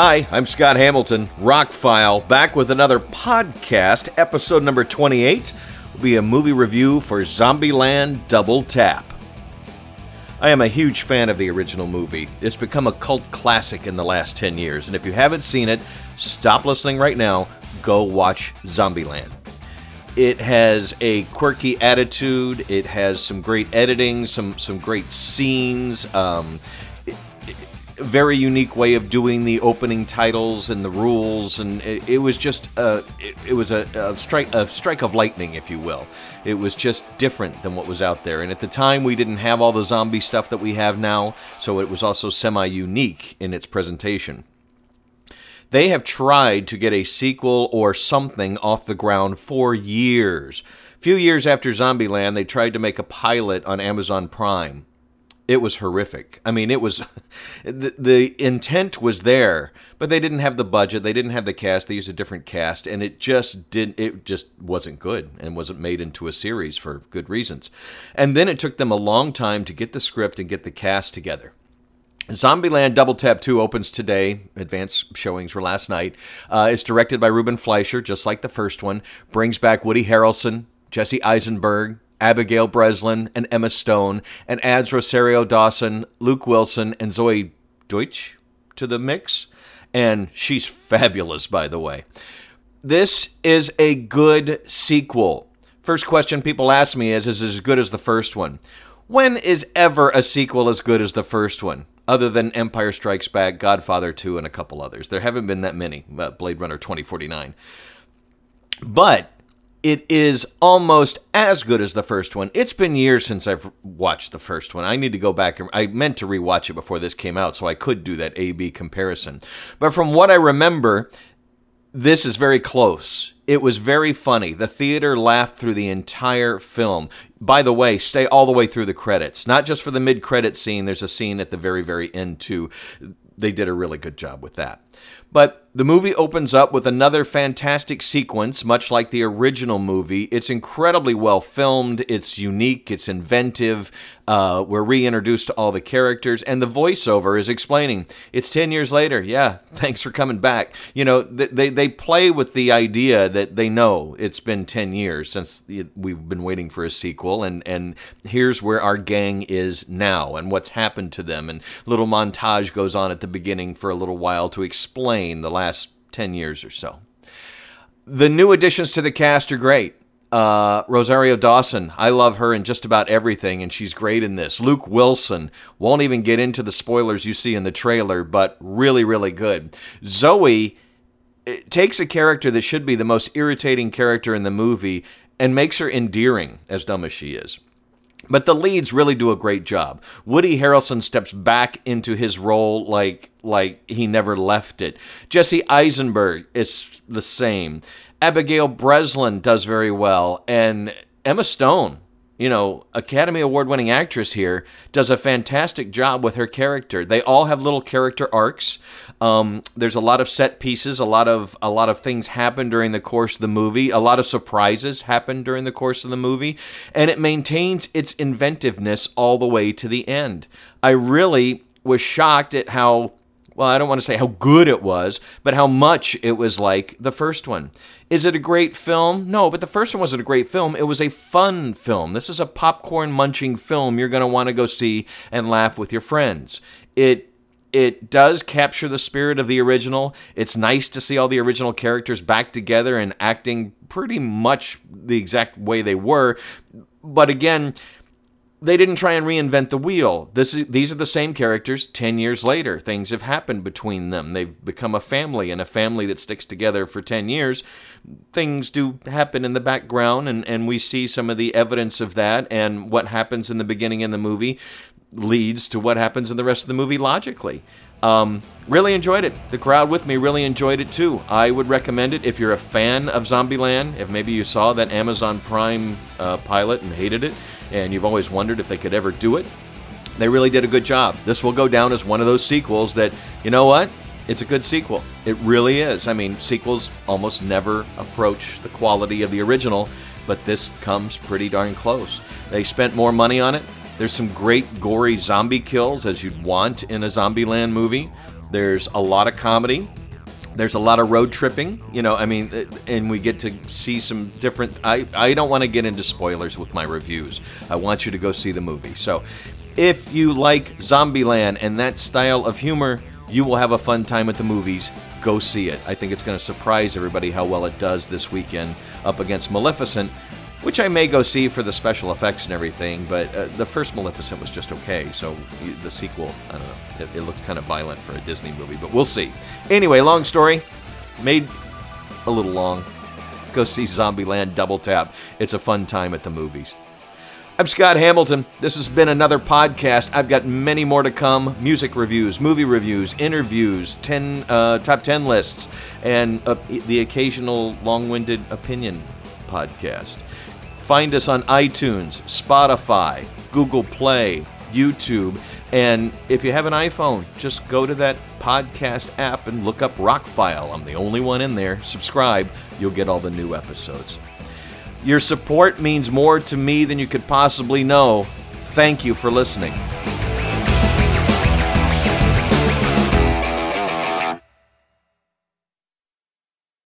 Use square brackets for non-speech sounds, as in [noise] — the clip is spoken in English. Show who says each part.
Speaker 1: Hi, I'm Scott Hamilton, Rockfile, back with another podcast. Episode number 28 will be a movie review for Zombieland Double Tap. I am a huge fan of the original movie. It's become a cult classic in the last 10 years, and if you haven't seen it, stop listening right now. Go watch Zombieland. It has a quirky attitude. It has some great editing, some some great scenes. Um, very unique way of doing the opening titles and the rules, and it, it was just a, it, it was a, a strike a strike of lightning, if you will. It was just different than what was out there, and at the time we didn't have all the zombie stuff that we have now, so it was also semi unique in its presentation. They have tried to get a sequel or something off the ground for years. Few years after Zombieland, they tried to make a pilot on Amazon Prime. It was horrific. I mean, it was [laughs] the, the intent was there, but they didn't have the budget, they didn't have the cast, they used a different cast, and it just didn't it just wasn't good and wasn't made into a series for good reasons. And then it took them a long time to get the script and get the cast together. Zombieland Double Tap 2 opens today. Advanced showings were last night. Uh, it's directed by Ruben Fleischer, just like the first one. Brings back Woody Harrelson, Jesse Eisenberg, Abigail Breslin, and Emma Stone, and adds Rosario Dawson, Luke Wilson, and Zoey Deutch to the mix. And she's fabulous, by the way. This is a good sequel. First question people ask me is Is it as good as the first one? When is ever a sequel as good as the first one? Other than Empire Strikes Back, Godfather 2, and a couple others. There haven't been that many. uh, Blade Runner 2049. But it is almost as good as the first one. It's been years since I've watched the first one. I need to go back and I meant to rewatch it before this came out so I could do that A B comparison. But from what I remember, this is very close. It was very funny. The theater laughed through the entire film. By the way, stay all the way through the credits. Not just for the mid credit scene, there's a scene at the very, very end, too. They did a really good job with that. But the movie opens up with another fantastic sequence, much like the original movie. It's incredibly well filmed, it's unique, it's inventive. Uh, we're reintroduced to all the characters, and the voiceover is explaining it's 10 years later. Yeah, [laughs] thanks for coming back. You know, they, they play with the idea that they know it's been 10 years since we've been waiting for a sequel, and, and here's where our gang is now and what's happened to them. And little montage goes on at the beginning for a little while to explain the last 10 years or so. The new additions to the cast are great. Uh, Rosario Dawson, I love her in just about everything, and she's great in this. Luke Wilson, won't even get into the spoilers you see in the trailer, but really, really good. Zoey takes a character that should be the most irritating character in the movie and makes her endearing, as dumb as she is. But the leads really do a great job. Woody Harrelson steps back into his role like like he never left it. Jesse Eisenberg is the same. Abigail Breslin does very well, and Emma Stone, you know, Academy Award winning actress here, does a fantastic job with her character. They all have little character arcs. Um, there's a lot of set pieces, a lot of a lot of things happen during the course of the movie. A lot of surprises happen during the course of the movie, and it maintains its inventiveness all the way to the end. I really was shocked at how well, I don't want to say how good it was, but how much it was like the first one. Is it a great film? No, but the first one wasn't a great film. It was a fun film. This is a popcorn munching film you're going to want to go see and laugh with your friends. It it does capture the spirit of the original. It's nice to see all the original characters back together and acting pretty much the exact way they were. But again, they didn't try and reinvent the wheel. This is, these are the same characters 10 years later. Things have happened between them. They've become a family, and a family that sticks together for 10 years. Things do happen in the background, and, and we see some of the evidence of that. And what happens in the beginning in the movie leads to what happens in the rest of the movie logically. Um, really enjoyed it. The crowd with me really enjoyed it too. I would recommend it if you're a fan of Zombieland. If maybe you saw that Amazon Prime uh, pilot and hated it, and you've always wondered if they could ever do it, they really did a good job. This will go down as one of those sequels that, you know what? It's a good sequel. It really is. I mean, sequels almost never approach the quality of the original, but this comes pretty darn close. They spent more money on it. There's some great gory zombie kills as you'd want in a Zombieland movie. There's a lot of comedy. There's a lot of road tripping, you know. I mean, uh, and we get to see some different. I I don't want to get into spoilers with my reviews. I want you to go see the movie. So, if you like Zombieland and that style of humor, you will have a fun time at the movies. Go see it. I think it's going to surprise everybody how well it does this weekend up against Maleficent, which I may go see for the special effects and everything, but uh, the first Maleficent was just okay. So the sequel, I don't know, it, it looked kind of violent for a Disney movie, but we'll see. Anyway, long story, made a little long. Go see Zombieland Double Tap. It's a fun time at the movies. I'm Scott Hamilton. This has been another podcast. I've got many more to come music reviews, movie reviews, interviews, 10, uh, top 10 lists, and uh, the occasional long winded opinion podcast. Find us on iTunes, Spotify, Google Play, YouTube. And if you have an iPhone, just go to that podcast app and look up Rockfile. I'm the only one in there. Subscribe, you'll get all the new episodes. Your support means more to me than you could possibly know. Thank you for listening.